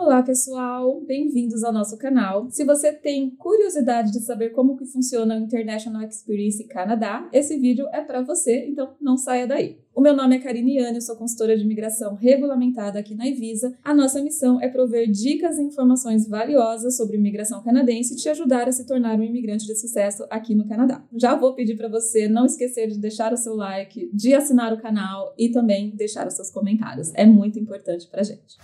Olá, pessoal! Bem-vindos ao nosso canal. Se você tem curiosidade de saber como que funciona o International Experience Canadá, esse vídeo é para você, então não saia daí. O meu nome é Karine Yane, eu sou consultora de imigração regulamentada aqui na Evisa. A nossa missão é prover dicas e informações valiosas sobre imigração canadense e te ajudar a se tornar um imigrante de sucesso aqui no Canadá. Já vou pedir para você não esquecer de deixar o seu like, de assinar o canal e também deixar os seus comentários. É muito importante para gente.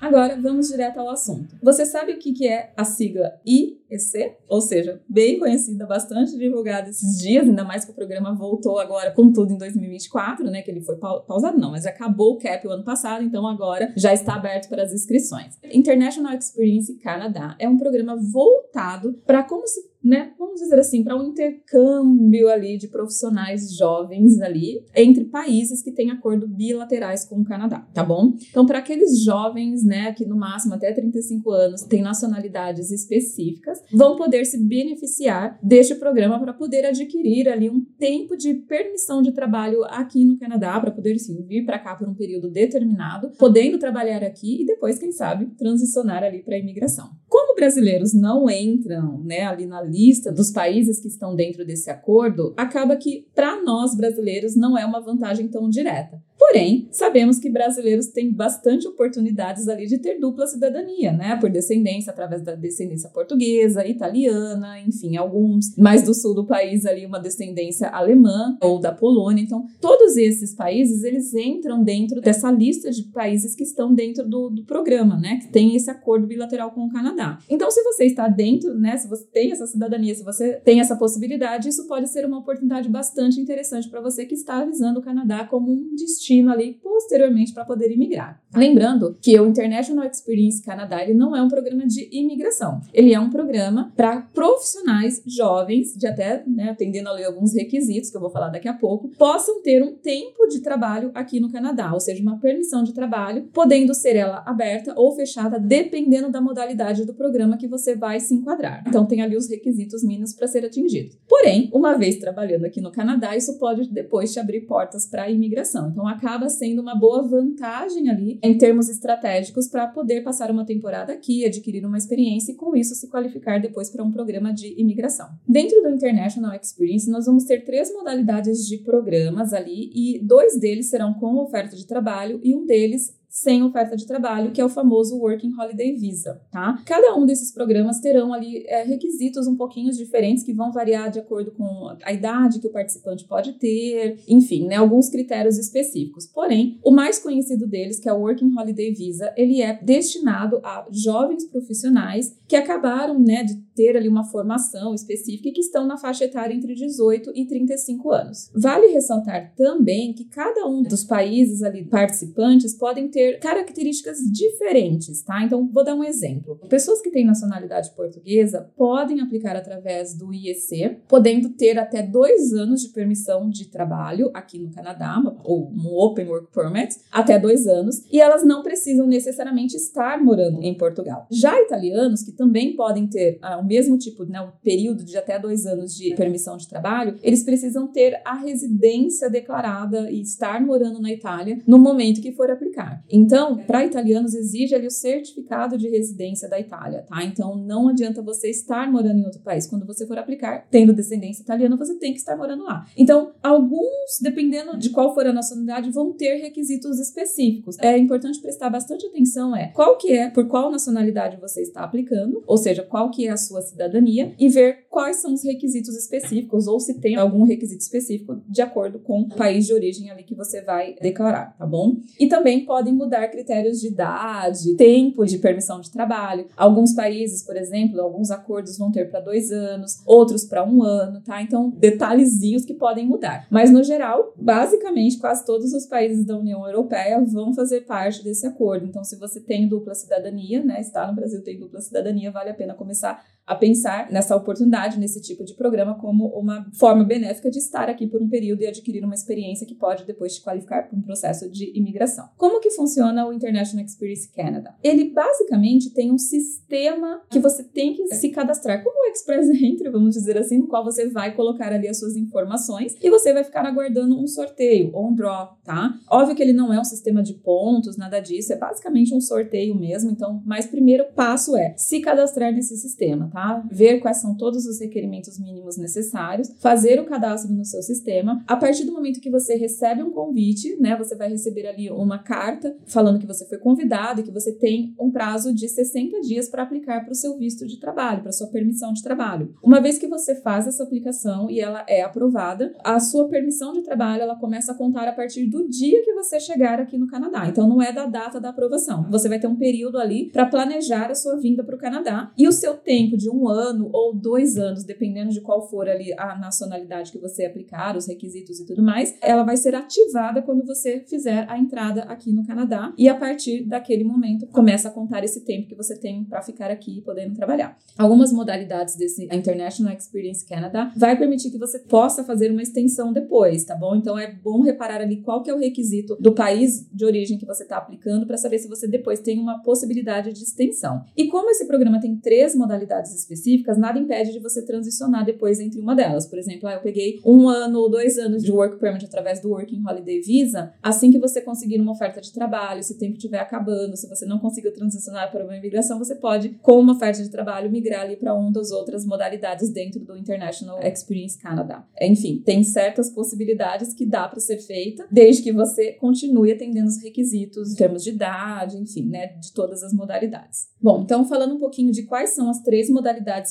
Agora vamos direto ao assunto. Você sabe o que é a sigla IEC? Ou seja, bem conhecida, bastante divulgada esses dias, ainda mais que o programa voltou agora com tudo em 2024, né? Que ele foi pausado, não, mas acabou o CAP o ano passado, então agora já está aberto para as inscrições. International Experience Canadá é um programa voltado para como se né, vamos dizer assim, para um intercâmbio ali de profissionais jovens ali entre países que têm acordo bilaterais com o Canadá, tá bom? Então, para aqueles jovens, né, que no máximo até 35 anos têm nacionalidades específicas, vão poder se beneficiar deste programa para poder adquirir ali um tempo de permissão de trabalho aqui no Canadá, para poder sim vir para cá por um período determinado, podendo trabalhar aqui e depois, quem sabe, transicionar ali para a imigração. Como brasileiros não entram, né, ali na lista dos países que estão dentro desse acordo, acaba que para nós brasileiros não é uma vantagem tão direta. Porém, sabemos que brasileiros têm bastante oportunidades ali de ter dupla cidadania, né? Por descendência, através da descendência portuguesa, italiana, enfim, alguns mais do sul do país ali, uma descendência alemã ou da Polônia. Então, todos esses países, eles entram dentro dessa lista de países que estão dentro do, do programa, né? Que tem esse acordo bilateral com o Canadá. Então, se você está dentro, né? Se você tem essa cidadania, se você tem essa possibilidade, isso pode ser uma oportunidade bastante interessante para você que está avisando o Canadá como um destino destino ali posteriormente para poder imigrar. Lembrando que o International Experience Canadá ele não é um programa de imigração, ele é um programa para profissionais jovens, de até né, atendendo ali alguns requisitos que eu vou falar daqui a pouco, possam ter um tempo de trabalho aqui no Canadá, ou seja, uma permissão de trabalho, podendo ser ela aberta ou fechada, dependendo da modalidade do programa que você vai se enquadrar. Então tem ali os requisitos mínimos para ser atingido. Porém, uma vez trabalhando aqui no Canadá, isso pode depois te abrir portas para a imigração. Então acaba sendo uma boa vantagem ali em termos estratégicos para poder passar uma temporada aqui, adquirir uma experiência e com isso se qualificar depois para um programa de imigração. Dentro do International Experience, nós vamos ter três modalidades de programas ali e dois deles serão com oferta de trabalho e um deles sem oferta de trabalho, que é o famoso Working Holiday Visa, tá? Cada um desses programas terão ali é, requisitos um pouquinho diferentes que vão variar de acordo com a idade que o participante pode ter, enfim, né, alguns critérios específicos. Porém, o mais conhecido deles, que é o Working Holiday Visa, ele é destinado a jovens profissionais que acabaram, né, de ter ali uma formação específica e que estão na faixa etária entre 18 e 35 anos. Vale ressaltar também que cada um dos países ali participantes podem ter ter características diferentes, tá? Então, vou dar um exemplo. Pessoas que têm nacionalidade portuguesa podem aplicar através do IEC, podendo ter até dois anos de permissão de trabalho aqui no Canadá, ou um Open Work Permit, até dois anos, e elas não precisam necessariamente estar morando em Portugal. Já italianos, que também podem ter ah, o mesmo tipo, né, um período de até dois anos de permissão de trabalho, eles precisam ter a residência declarada e estar morando na Itália no momento que for aplicar. Então, para italianos exige ali o certificado de residência da Itália, tá? Então, não adianta você estar morando em outro país. Quando você for aplicar, tendo descendência italiana, você tem que estar morando lá. Então, alguns, dependendo de qual for a nacionalidade, vão ter requisitos específicos. É importante prestar bastante atenção é qual que é, por qual nacionalidade você está aplicando, ou seja, qual que é a sua cidadania e ver quais são os requisitos específicos ou se tem algum requisito específico de acordo com o país de origem ali que você vai declarar, tá bom? E também podem mudar critérios de idade, tempo de permissão de trabalho. Alguns países, por exemplo, alguns acordos vão ter para dois anos, outros para um ano, tá? Então, detalhezinhos que podem mudar. Mas, no geral, basicamente, quase todos os países da União Europeia vão fazer parte desse acordo. Então, se você tem dupla cidadania, né, está no Brasil, tem dupla cidadania, vale a pena começar a pensar nessa oportunidade, nesse tipo de programa, como uma forma benéfica de estar aqui por um período e adquirir uma experiência que pode depois te qualificar para um processo de imigração. Como que funciona o International Experience Canada? Ele basicamente tem um sistema que você tem que se cadastrar, como o Express Entry, vamos dizer assim, no qual você vai colocar ali as suas informações e você vai ficar aguardando um sorteio ou um draw, tá? Óbvio que ele não é um sistema de pontos, nada disso, é basicamente um sorteio mesmo. Então, mas primeiro passo é se cadastrar nesse sistema, tá? Ver quais são todos os requerimentos mínimos necessários, fazer o cadastro no seu sistema. A partir do momento que você recebe um convite, né, você vai receber ali uma carta falando que você foi convidado e que você tem um prazo de 60 dias para aplicar para o seu visto de trabalho, para sua permissão de trabalho. Uma vez que você faz essa aplicação e ela é aprovada, a sua permissão de trabalho ela começa a contar a partir do dia que você chegar aqui no Canadá. Então não é da data da aprovação. Você vai ter um período ali para planejar a sua vinda para o Canadá e o seu tempo um ano ou dois anos, dependendo de qual for ali a nacionalidade que você aplicar, os requisitos e tudo mais, ela vai ser ativada quando você fizer a entrada aqui no Canadá e a partir daquele momento começa a contar esse tempo que você tem para ficar aqui podendo trabalhar. Algumas modalidades desse International Experience Canada vai permitir que você possa fazer uma extensão depois, tá bom? Então é bom reparar ali qual que é o requisito do país de origem que você está aplicando para saber se você depois tem uma possibilidade de extensão. E como esse programa tem três modalidades específicas, nada impede de você transicionar depois entre uma delas. Por exemplo, ah, eu peguei um ano ou dois anos de work permit através do Working Holiday Visa. Assim que você conseguir uma oferta de trabalho, se o tempo estiver acabando, se você não conseguiu transicionar para uma imigração, você pode, com uma oferta de trabalho, migrar ali para uma das outras modalidades dentro do International Experience Canada. Enfim, tem certas possibilidades que dá para ser feita, desde que você continue atendendo os requisitos em termos de idade, enfim, né, de todas as modalidades. Bom, então falando um pouquinho de quais são as três modalidades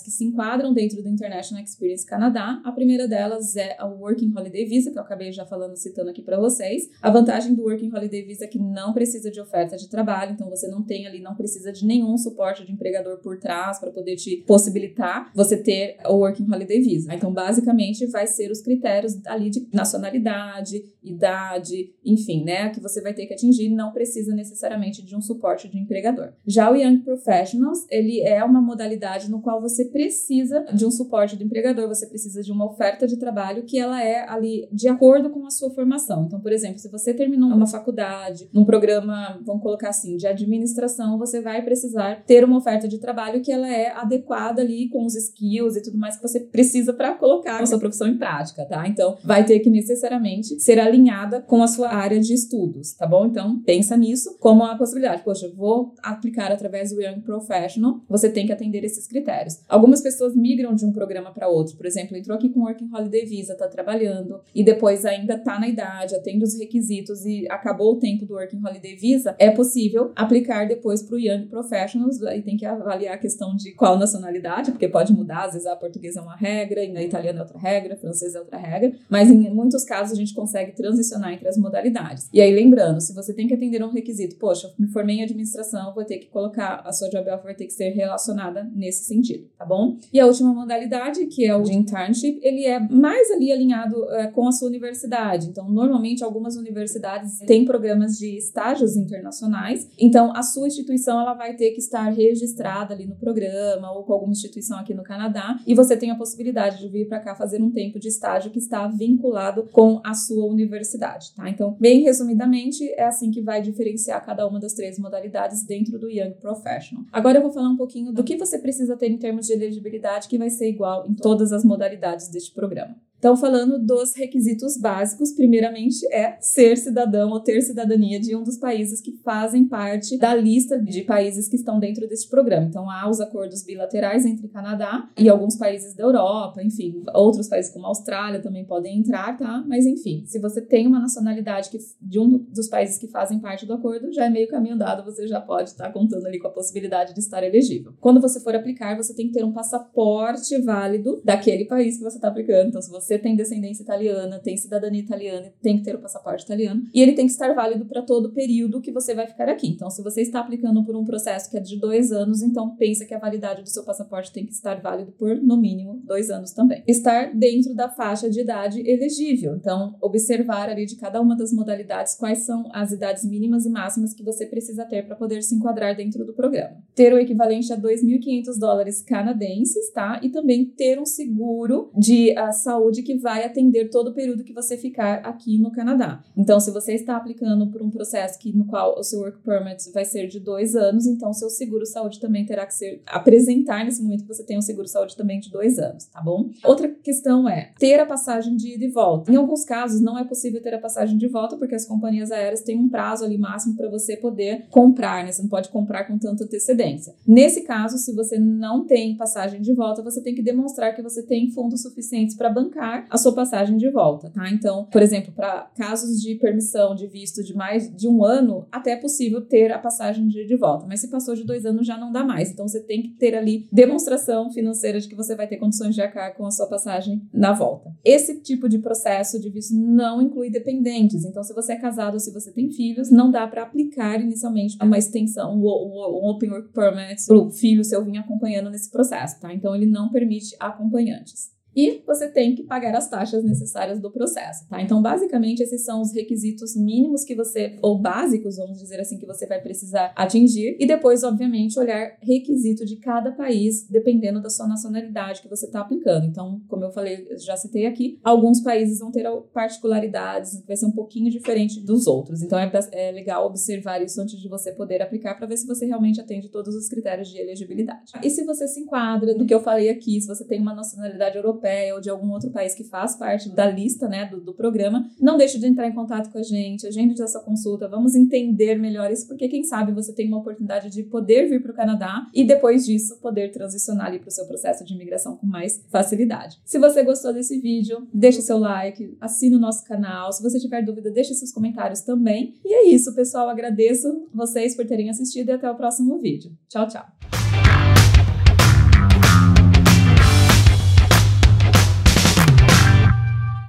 que se enquadram dentro do International Experience Canadá, a primeira delas é a Working Holiday Visa, que eu acabei já falando, citando aqui para vocês. A vantagem do Working Holiday Visa é que não precisa de oferta de trabalho, então você não tem ali, não precisa de nenhum suporte de empregador por trás para poder te possibilitar você ter o Working Holiday Visa. Então, basicamente, vai ser os critérios ali de nacionalidade, idade, enfim, né, que você vai ter que atingir, não precisa necessariamente de um suporte de empregador. Já o Young Professionals, ele é uma modalidade no qual você precisa de um suporte do empregador, você precisa de uma oferta de trabalho que ela é ali de acordo com a sua formação. Então, por exemplo, se você terminou uma faculdade, num programa, vamos colocar assim, de administração, você vai precisar ter uma oferta de trabalho que ela é adequada ali com os skills e tudo mais que você precisa para colocar a sua profissão em prática, tá? Então, vai ter que necessariamente ser alinhada com a sua área de estudos, tá bom? Então, pensa nisso como uma possibilidade. Poxa, vou aplicar através do Young Professional, você tem que atender esses critérios. Algumas pessoas migram de um programa para outro, por exemplo, entrou aqui com Working Holiday Visa, tá trabalhando e depois ainda tá na idade, atende os requisitos e acabou o tempo do Working Holiday Visa, é possível aplicar depois para o Young Professionals, aí tem que avaliar a questão de qual nacionalidade, porque pode mudar, às vezes a portuguesa é uma regra, na italiana é outra regra, a francesa é outra regra, mas em muitos casos a gente consegue transicionar entre as modalidades. E aí lembrando, se você tem que atender um requisito, poxa, me formei em administração, vou ter que colocar a sua job offer vai ter que ser relacionada nesse sentido, tá bom? E a última modalidade, que é o de internship, ele é mais ali alinhado é, com a sua universidade. Então, normalmente algumas universidades têm programas de estágios internacionais. Então, a sua instituição ela vai ter que estar registrada ali no programa ou com alguma instituição aqui no Canadá e você tem a possibilidade de vir para cá fazer um tempo de estágio que está vinculado com a sua universidade, tá? Então, bem resumidamente, é assim que vai diferenciar cada uma das três modalidades dentro do Young Professional. Agora eu vou falar um pouquinho do que você precisa ter em termos de elegibilidade que vai ser igual em todas as modalidades deste programa. Então, falando dos requisitos básicos, primeiramente é ser cidadão ou ter cidadania de um dos países que fazem parte da lista de países que estão dentro deste programa. Então, há os acordos bilaterais entre Canadá e alguns países da Europa, enfim, outros países como a Austrália também podem entrar, tá? Mas, enfim, se você tem uma nacionalidade que, de um dos países que fazem parte do acordo, já é meio caminho dado, você já pode estar contando ali com a possibilidade de estar elegível. Quando você for aplicar, você tem que ter um passaporte válido daquele país que você está aplicando. Então, se você você tem descendência italiana, tem cidadania italiana, tem que ter o passaporte italiano. E ele tem que estar válido para todo o período que você vai ficar aqui. Então, se você está aplicando por um processo que é de dois anos, então pensa que a validade do seu passaporte tem que estar válido por, no mínimo, dois anos também. Estar dentro da faixa de idade elegível. Então, observar ali de cada uma das modalidades quais são as idades mínimas e máximas que você precisa ter para poder se enquadrar dentro do programa. Ter o equivalente a 2.500 dólares canadenses, tá? E também ter um seguro de uh, saúde que vai atender todo o período que você ficar aqui no Canadá. Então, se você está aplicando por um processo que, no qual o seu work permit vai ser de dois anos, então seu seguro saúde também terá que ser apresentar nesse momento que você tem um seguro saúde também de dois anos, tá bom? Outra questão é ter a passagem de ida e volta. Em alguns casos, não é possível ter a passagem de volta porque as companhias aéreas têm um prazo ali máximo para você poder comprar, né? Você não pode comprar com tanta antecedência. Nesse caso, se você não tem passagem de volta, você tem que demonstrar que você tem fundos suficientes para bancar a sua passagem de volta, tá? Então, por exemplo, para casos de permissão de visto de mais de um ano, até é possível ter a passagem de, de volta, mas se passou de dois anos já não dá mais. Então, você tem que ter ali demonstração financeira de que você vai ter condições de arcar com a sua passagem na volta. Esse tipo de processo de visto não inclui dependentes. Então, se você é casado ou se você tem filhos, não dá para aplicar inicialmente uma extensão, um, um Open Work Permit para o filho seu vir acompanhando nesse processo, tá? Então, ele não permite acompanhantes e você tem que pagar as taxas necessárias do processo, tá? Então, basicamente, esses são os requisitos mínimos que você, ou básicos, vamos dizer assim, que você vai precisar atingir, e depois, obviamente, olhar requisito de cada país, dependendo da sua nacionalidade que você está aplicando. Então, como eu falei, já citei aqui, alguns países vão ter particularidades, vai ser um pouquinho diferente dos outros. Então, é, é legal observar isso antes de você poder aplicar para ver se você realmente atende todos os critérios de elegibilidade. E se você se enquadra do que eu falei aqui, se você tem uma nacionalidade europeia, europeia ou de algum outro país que faz parte da lista, né, do, do programa, não deixe de entrar em contato com a gente, agende essa consulta, vamos entender melhor isso, porque quem sabe você tem uma oportunidade de poder vir para o Canadá e depois disso poder transicionar ali para o seu processo de imigração com mais facilidade. Se você gostou desse vídeo, deixe seu like, assine o nosso canal. Se você tiver dúvida, deixe seus comentários também. E é isso, pessoal. Agradeço vocês por terem assistido e até o próximo vídeo. Tchau, tchau.